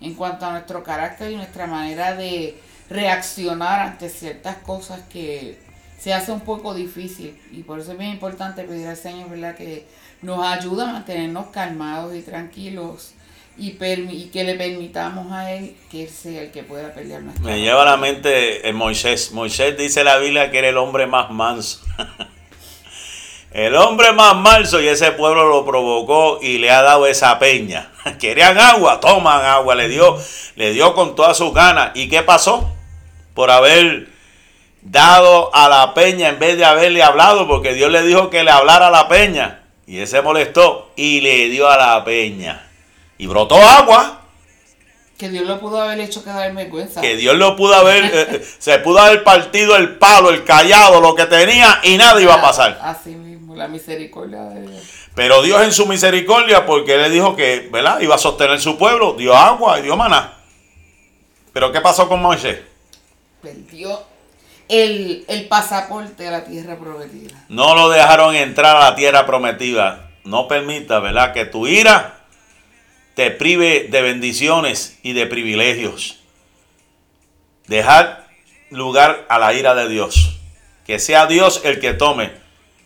en cuanto a nuestro carácter y nuestra manera de reaccionar ante ciertas cosas que se hace un poco difícil y por eso es bien importante pedir al Señor ¿verdad? que nos ayude a mantenernos calmados y tranquilos y, que le permitamos a Él que Él sea el que pueda pelear nuestra Me lleva a la mente eh, Moisés. Moisés dice la Biblia que era el hombre más manso. el hombre más manso y ese pueblo lo provocó y le ha dado esa peña. Querían agua, toman agua, le dio, le dio con todas sus ganas. ¿Y qué pasó? Por haber dado a la peña en vez de haberle hablado, porque Dios le dijo que le hablara a la peña. Y ese molestó y le dio a la peña y brotó agua. Que Dios lo pudo haber hecho quedar en vergüenza. Que Dios lo pudo haber, eh, eh, se pudo haber partido el palo, el callado, lo que tenía y nada iba a pasar. Así mismo, la misericordia de Dios. Pero Dios en su misericordia, porque le dijo que, ¿verdad? Iba a sostener su pueblo, dio agua y dio maná. Pero ¿qué pasó con Moisés? Perdió el, pasaporte a la tierra prometida. No lo dejaron entrar a la tierra prometida. No permita, ¿verdad? Que tu ira te prive de bendiciones y de privilegios. Dejar lugar a la ira de Dios. Que sea Dios el que tome.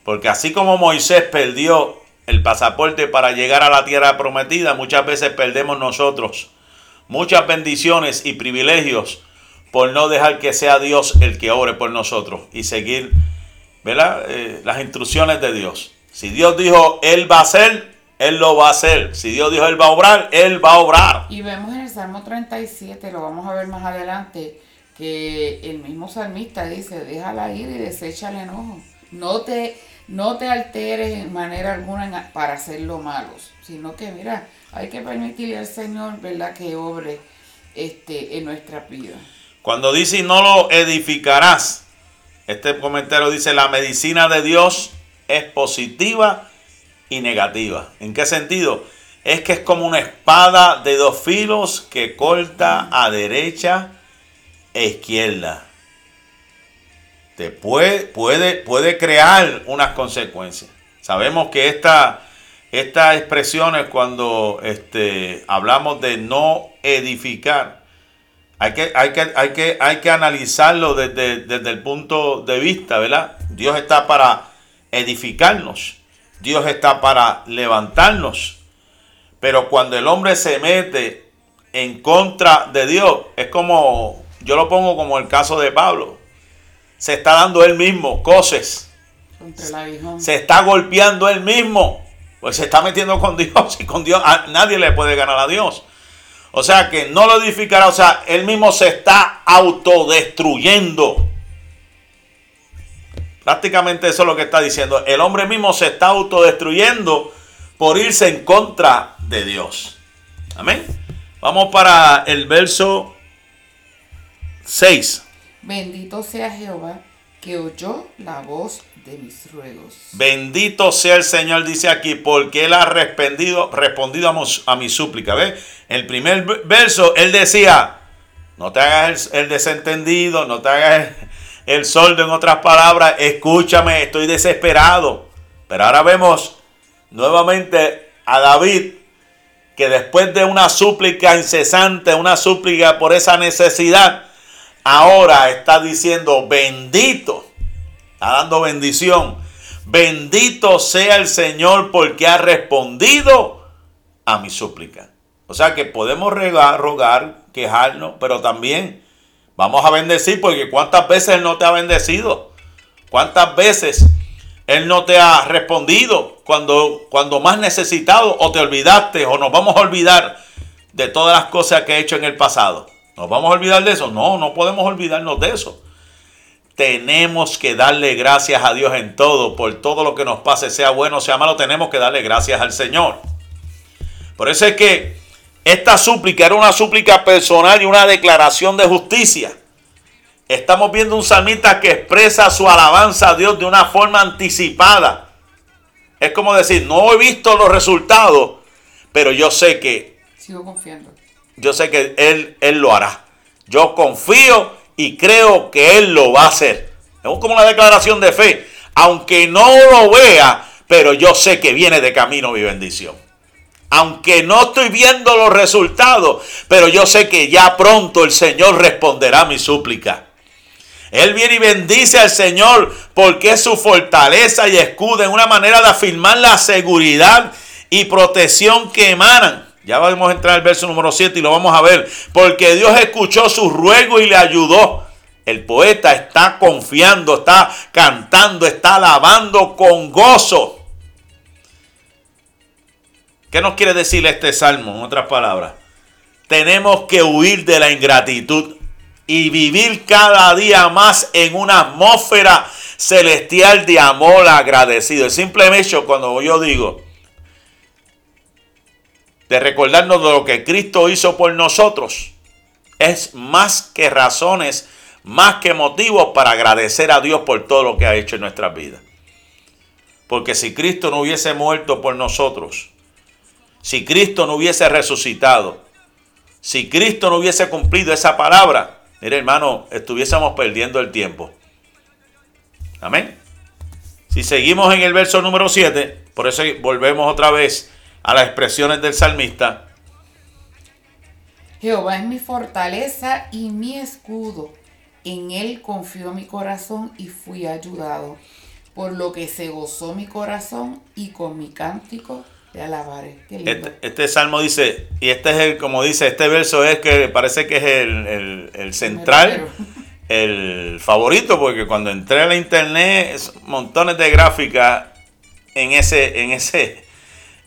Porque así como Moisés perdió el pasaporte para llegar a la tierra prometida, muchas veces perdemos nosotros muchas bendiciones y privilegios por no dejar que sea Dios el que obre por nosotros y seguir ¿verdad? Eh, las instrucciones de Dios. Si Dios dijo, Él va a hacer, él lo va a hacer. Si Dios dijo Él va a obrar, Él va a obrar. Y vemos en el Salmo 37, lo vamos a ver más adelante, que el mismo salmista dice, déjala ir y desecha el enojo. No te, no te alteres en manera alguna para hacer lo malo, sino que mira, hay que permitirle al Señor, ¿verdad?, que obre este, en nuestra vida. Cuando dice no lo edificarás, este comentario dice, la medicina de Dios es positiva y negativa. ¿En qué sentido? Es que es como una espada de dos filos que corta a derecha e izquierda. Te puede, puede, puede crear unas consecuencias. Sabemos que esta, estas expresiones cuando este, hablamos de no edificar, hay que, hay que, hay que, hay que analizarlo desde, desde el punto de vista, ¿verdad? Dios está para edificarnos. Dios está para levantarnos. Pero cuando el hombre se mete en contra de Dios, es como, yo lo pongo como el caso de Pablo. Se está dando él mismo cosas. Se está golpeando él mismo. Pues se está metiendo con Dios y con Dios nadie le puede ganar a Dios. O sea que no lo edificará. O sea, él mismo se está autodestruyendo. Prácticamente eso es lo que está diciendo. El hombre mismo se está autodestruyendo por irse en contra de Dios. Amén. Vamos para el verso 6. Bendito sea Jehová que oyó la voz de mis ruegos. Bendito sea el Señor, dice aquí, porque Él ha respondido, respondido a, mi súplica. ¿Ves? El primer verso, Él decía, no te hagas el, desentendido, no te hagas el, el soldo, en otras palabras, escúchame, estoy desesperado. Pero ahora vemos nuevamente a David que después de una súplica incesante, una súplica por esa necesidad, ahora está diciendo bendito, está dando bendición. Bendito sea el Señor porque ha respondido a mi súplica. O sea que podemos rogar, quejarnos, pero también vamos a bendecir porque cuántas veces Él no te ha bendecido. ¿Cuántas veces Él no te ha respondido? cuando, cuando más necesitado o te olvidaste o nos vamos a olvidar de todas las cosas que he hecho en el pasado. ¿Nos vamos a olvidar de eso? No, no podemos olvidarnos de eso. Tenemos que darle gracias a Dios en todo, por todo lo que nos pase, sea bueno o sea malo, tenemos que darle gracias al Señor. Por eso es que esta súplica era una súplica personal y una declaración de justicia. Estamos viendo un salmista que expresa su alabanza a Dios de una forma anticipada es como decir, no he visto los resultados, pero yo sé que... Sigo confiando. Yo sé que Él, él lo hará. Yo confío y creo que Él lo va a hacer. Es como una declaración de fe. Aunque no lo vea, pero yo sé que viene de camino mi bendición. Aunque no estoy viendo los resultados, pero yo sé que ya pronto el Señor responderá mi súplica. Él viene y bendice al Señor porque es su fortaleza y escudo en una manera de afirmar la seguridad y protección que emanan. Ya vamos a entrar al verso número 7 y lo vamos a ver. Porque Dios escuchó su ruego y le ayudó. El poeta está confiando, está cantando, está alabando con gozo. ¿Qué nos quiere decir este salmo? En otras palabras, tenemos que huir de la ingratitud y vivir cada día más en una atmósfera celestial de amor agradecido. El simple hecho cuando yo digo de recordarnos de lo que Cristo hizo por nosotros es más que razones, más que motivos para agradecer a Dios por todo lo que ha hecho en nuestras vidas. Porque si Cristo no hubiese muerto por nosotros, si Cristo no hubiese resucitado, si Cristo no hubiese cumplido esa palabra, Mire, hermano, estuviésemos perdiendo el tiempo. Amén. Si seguimos en el verso número 7, por eso volvemos otra vez a las expresiones del salmista. Jehová es mi fortaleza y mi escudo. En él confió mi corazón y fui ayudado. Por lo que se gozó mi corazón y con mi cántico este, este, salmo dice, y este es el, como dice, este verso es que parece que es el, central, el favorito, porque cuando entré a la internet, montones de gráficas en ese, en ese,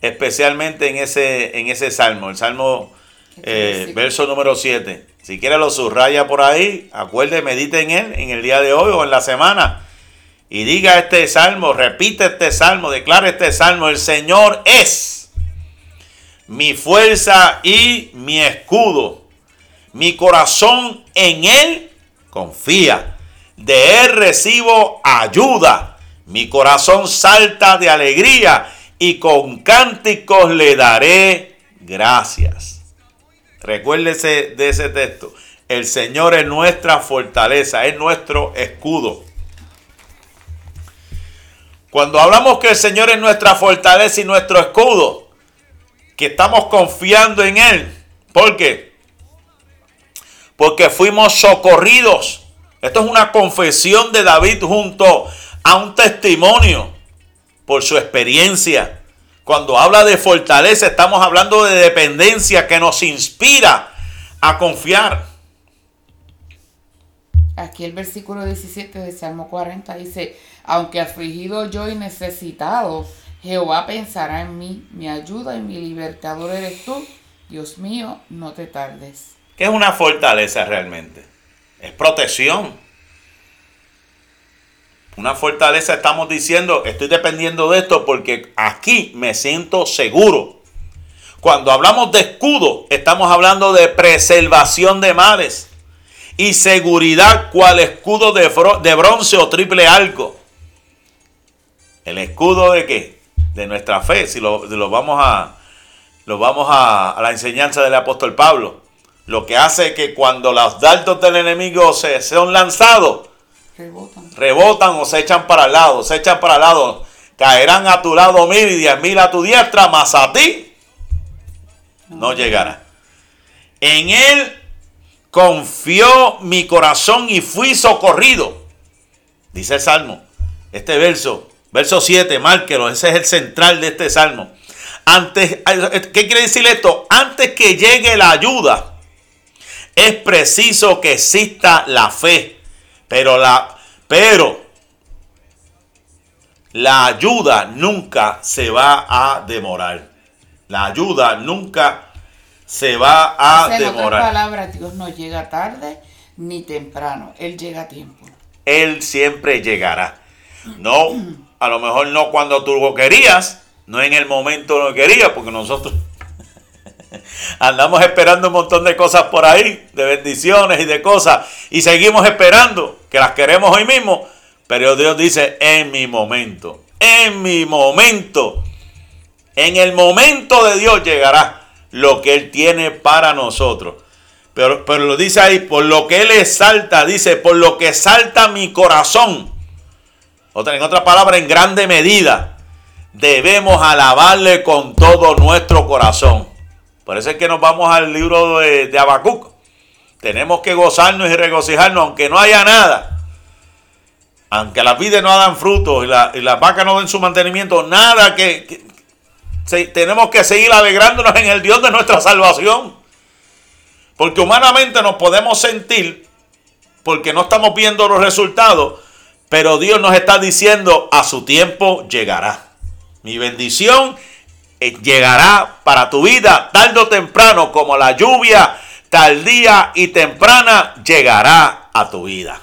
especialmente en ese, en ese salmo, el salmo eh, verso número 7. Si quiere lo subraya por ahí, acuerde, medite en él en el día de hoy o en la semana y diga este salmo, repite este salmo, declare este salmo, el Señor es mi fuerza y mi escudo. Mi corazón en Él confía. De Él recibo ayuda. Mi corazón salta de alegría y con cánticos le daré gracias. Recuérdese de ese texto. El Señor es nuestra fortaleza, es nuestro escudo. Cuando hablamos que el Señor es nuestra fortaleza y nuestro escudo, que estamos confiando en Él. ¿Por qué? Porque fuimos socorridos. Esto es una confesión de David junto a un testimonio por su experiencia. Cuando habla de fortaleza, estamos hablando de dependencia que nos inspira a confiar. Aquí el versículo 17 de Salmo 40 dice, aunque afligido yo y necesitado, Jehová pensará en mí, mi ayuda y mi libertador eres tú. Dios mío, no te tardes. ¿Qué es una fortaleza realmente? Es protección. Una fortaleza estamos diciendo, estoy dependiendo de esto porque aquí me siento seguro. Cuando hablamos de escudo, estamos hablando de preservación de males y seguridad cual escudo de, de bronce o triple arco. ¿El escudo de qué? De nuestra fe, si lo, vamos a, lo vamos a la enseñanza del apóstol Pablo. Lo que hace que cuando los dardos del enemigo se son lanzados, rebotan. rebotan o se echan para el lado, se echan para el lado. Caerán a tu lado mil y diez mil a tu diestra, más a ti no llegará. En él confió mi corazón y fui socorrido. Dice el Salmo. Este verso, verso 7, márquelo, ese es el central de este Salmo. Antes, ¿Qué quiere decir esto? Antes que llegue la ayuda, es preciso que exista la fe. Pero la, pero la ayuda nunca se va a demorar. La ayuda nunca se va a demorar. En palabras, Dios no llega tarde ni temprano. Él llega a tiempo. Él siempre llegará. No, a lo mejor no cuando tú lo querías, no en el momento lo querías, porque nosotros andamos esperando un montón de cosas por ahí, de bendiciones y de cosas, y seguimos esperando, que las queremos hoy mismo, pero Dios dice, en mi momento, en mi momento, en el momento de Dios llegará lo que Él tiene para nosotros. Pero, pero lo dice ahí, por lo que Él exalta, dice, por lo que salta mi corazón. Otra, en otra palabra, en grande medida, debemos alabarle con todo nuestro corazón. Por eso es que nos vamos al libro de, de. Tenemos que gozarnos y regocijarnos, aunque no haya nada. Aunque las vides no hagan frutos y, las vacas no den su mantenimiento, nada que, tenemos que seguir alegrándonos en el Dios de nuestra salvación. Porque humanamente nos podemos sentir, porque no estamos viendo los resultados, pero Dios nos está diciendo, a su tiempo llegará. Mi bendición llegará para tu vida tarde o temprano, como la lluvia tardía y temprana llegará a tu vida.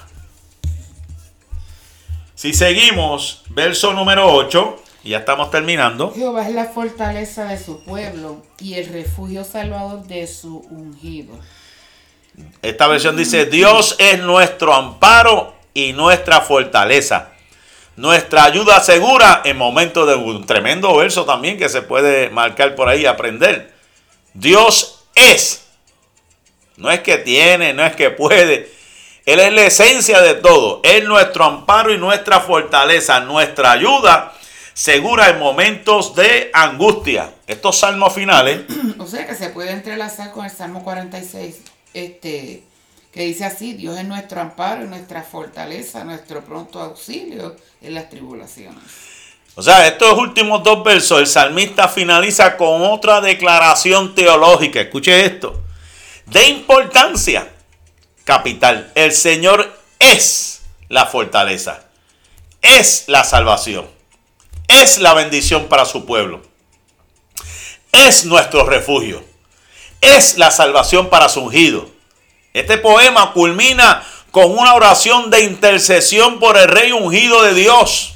Si seguimos, verso número 8 ya estamos terminando. Jehová es la fortaleza de su pueblo y el refugio salvador de su ungido. Esta versión dice, Dios es nuestro amparo y nuestra fortaleza. Nuestra ayuda segura en momentos de un tremendo verso también que se puede marcar por ahí y aprender. Dios es. No es que tiene, no es que puede. Él es la esencia de todo. Es nuestro amparo y nuestra fortaleza, nuestra ayuda segura en momentos de angustia. Estos salmos finales. O sea que se puede entrelazar con el Salmo 46, este, que dice así, Dios es nuestro amparo nuestra fortaleza, nuestro pronto auxilio en las tribulaciones. O sea, estos últimos dos versos, el salmista finaliza con otra declaración teológica. Escuche esto. De importancia capital. El Señor es la fortaleza. Es la salvación es la bendición para su pueblo. Es nuestro refugio. Es la salvación para su ungido. Este poema culmina con una oración de intercesión por el rey ungido de Dios.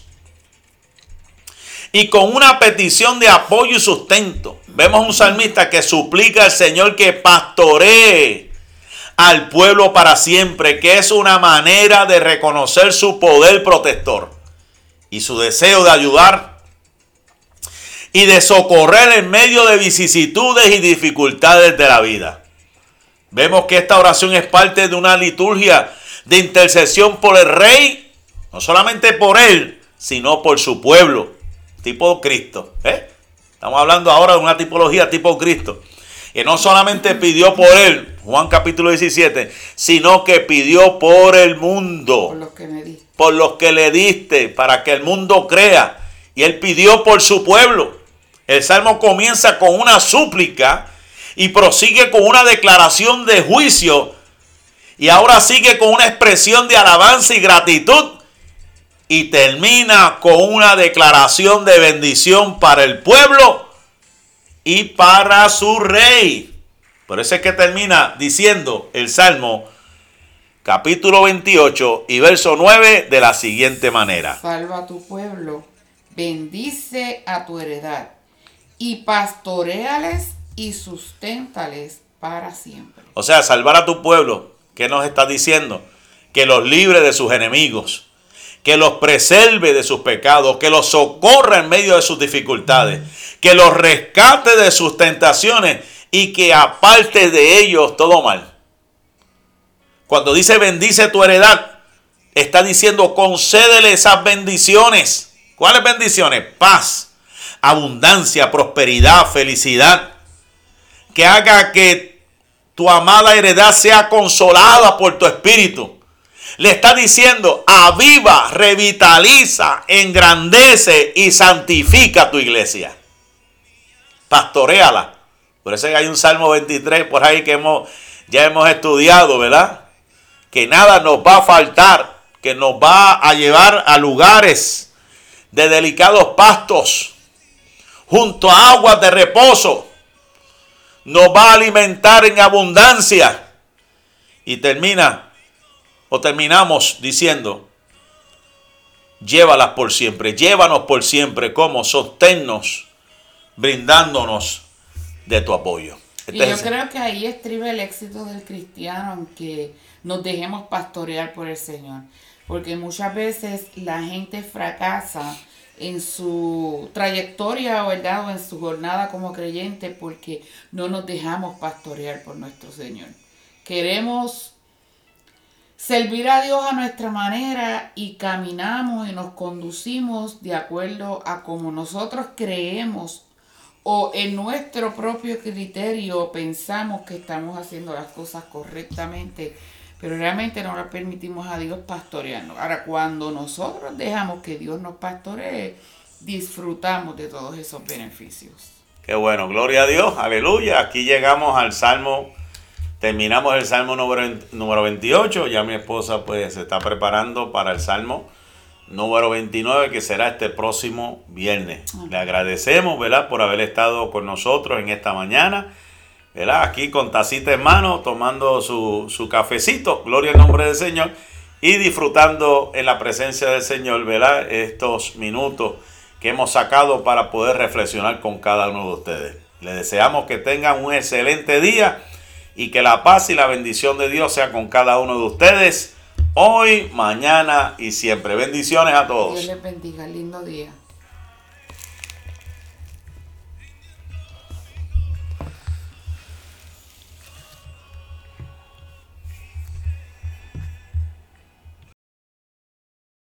Y con una petición de apoyo y sustento. Vemos un salmista que suplica al Señor que pastoree al pueblo para siempre, que es una manera de reconocer su poder protector y su deseo de ayudar y de socorrer en medio de vicisitudes y dificultades de la vida. Vemos que esta oración es parte de una liturgia de intercesión por el rey, no solamente por él, sino por su pueblo, tipo Cristo. ¿eh? Estamos hablando ahora de una tipología tipo Cristo. Que no solamente pidió por él, Juan capítulo 17, sino que pidió por el mundo. Por los que me diste por los que le diste, para que el mundo crea. Y él pidió por su pueblo. El salmo comienza con una súplica y prosigue con una declaración de juicio. Y ahora sigue con una expresión de alabanza y gratitud. Y termina con una declaración de bendición para el pueblo y para su rey. Por eso es que termina diciendo el salmo, capítulo 28 y verso 9 de la siguiente manera. Salva a tu pueblo, bendice a tu heredad y pastoreales y susténtales para siempre. O sea, salvar a tu pueblo, ¿qué nos está diciendo? Que los libre de sus enemigos, que los preserve de sus pecados, que los socorra en medio de sus dificultades, que los rescate de sus tentaciones y que aparte de ellos todo mal. Cuando dice bendice tu heredad, está diciendo concédele esas bendiciones. ¿Cuáles bendiciones? Paz, abundancia, prosperidad, felicidad. Que haga que tu amada heredad sea consolada por tu espíritu. Le está diciendo, aviva, revitaliza, engrandece y santifica tu iglesia. Pastoreala. Por eso hay un Salmo 23 por ahí que hemos, ya hemos estudiado, ¿verdad? que nada nos va a faltar, que nos va a llevar a lugares de delicados pastos, junto a aguas de reposo, nos va a alimentar en abundancia. Y termina, o terminamos diciendo, llévalas por siempre, llévanos por siempre, como sosténnos, brindándonos de tu apoyo. y yo creo que ahí estriba el éxito del cristiano, aunque nos dejemos pastorear por el Señor. Porque muchas veces la gente fracasa en su trayectoria ¿verdad? o en su jornada como creyente porque no nos dejamos pastorear por nuestro Señor. Queremos servir a Dios a nuestra manera y caminamos y nos conducimos de acuerdo a como nosotros creemos o en nuestro propio criterio pensamos que estamos haciendo las cosas correctamente pero realmente no le permitimos a Dios pastorearnos. Ahora, cuando nosotros dejamos que Dios nos pastoree, disfrutamos de todos esos beneficios. Qué bueno, gloria a Dios, aleluya. Aquí llegamos al Salmo, terminamos el Salmo número, número 28, ya mi esposa pues se está preparando para el Salmo número 29 que será este próximo viernes. Le agradecemos, ¿verdad?, por haber estado con nosotros en esta mañana. Aquí con tacita en mano, tomando su, cafecito, gloria al nombre del Señor, y disfrutando en la presencia del Señor, ¿verdad? Estos minutos que hemos sacado para poder reflexionar con cada uno de ustedes. Les deseamos que tengan un excelente día y que la paz y la bendición de Dios sea con cada uno de ustedes hoy, mañana y siempre. Bendiciones a todos. Dios les bendiga, lindo día.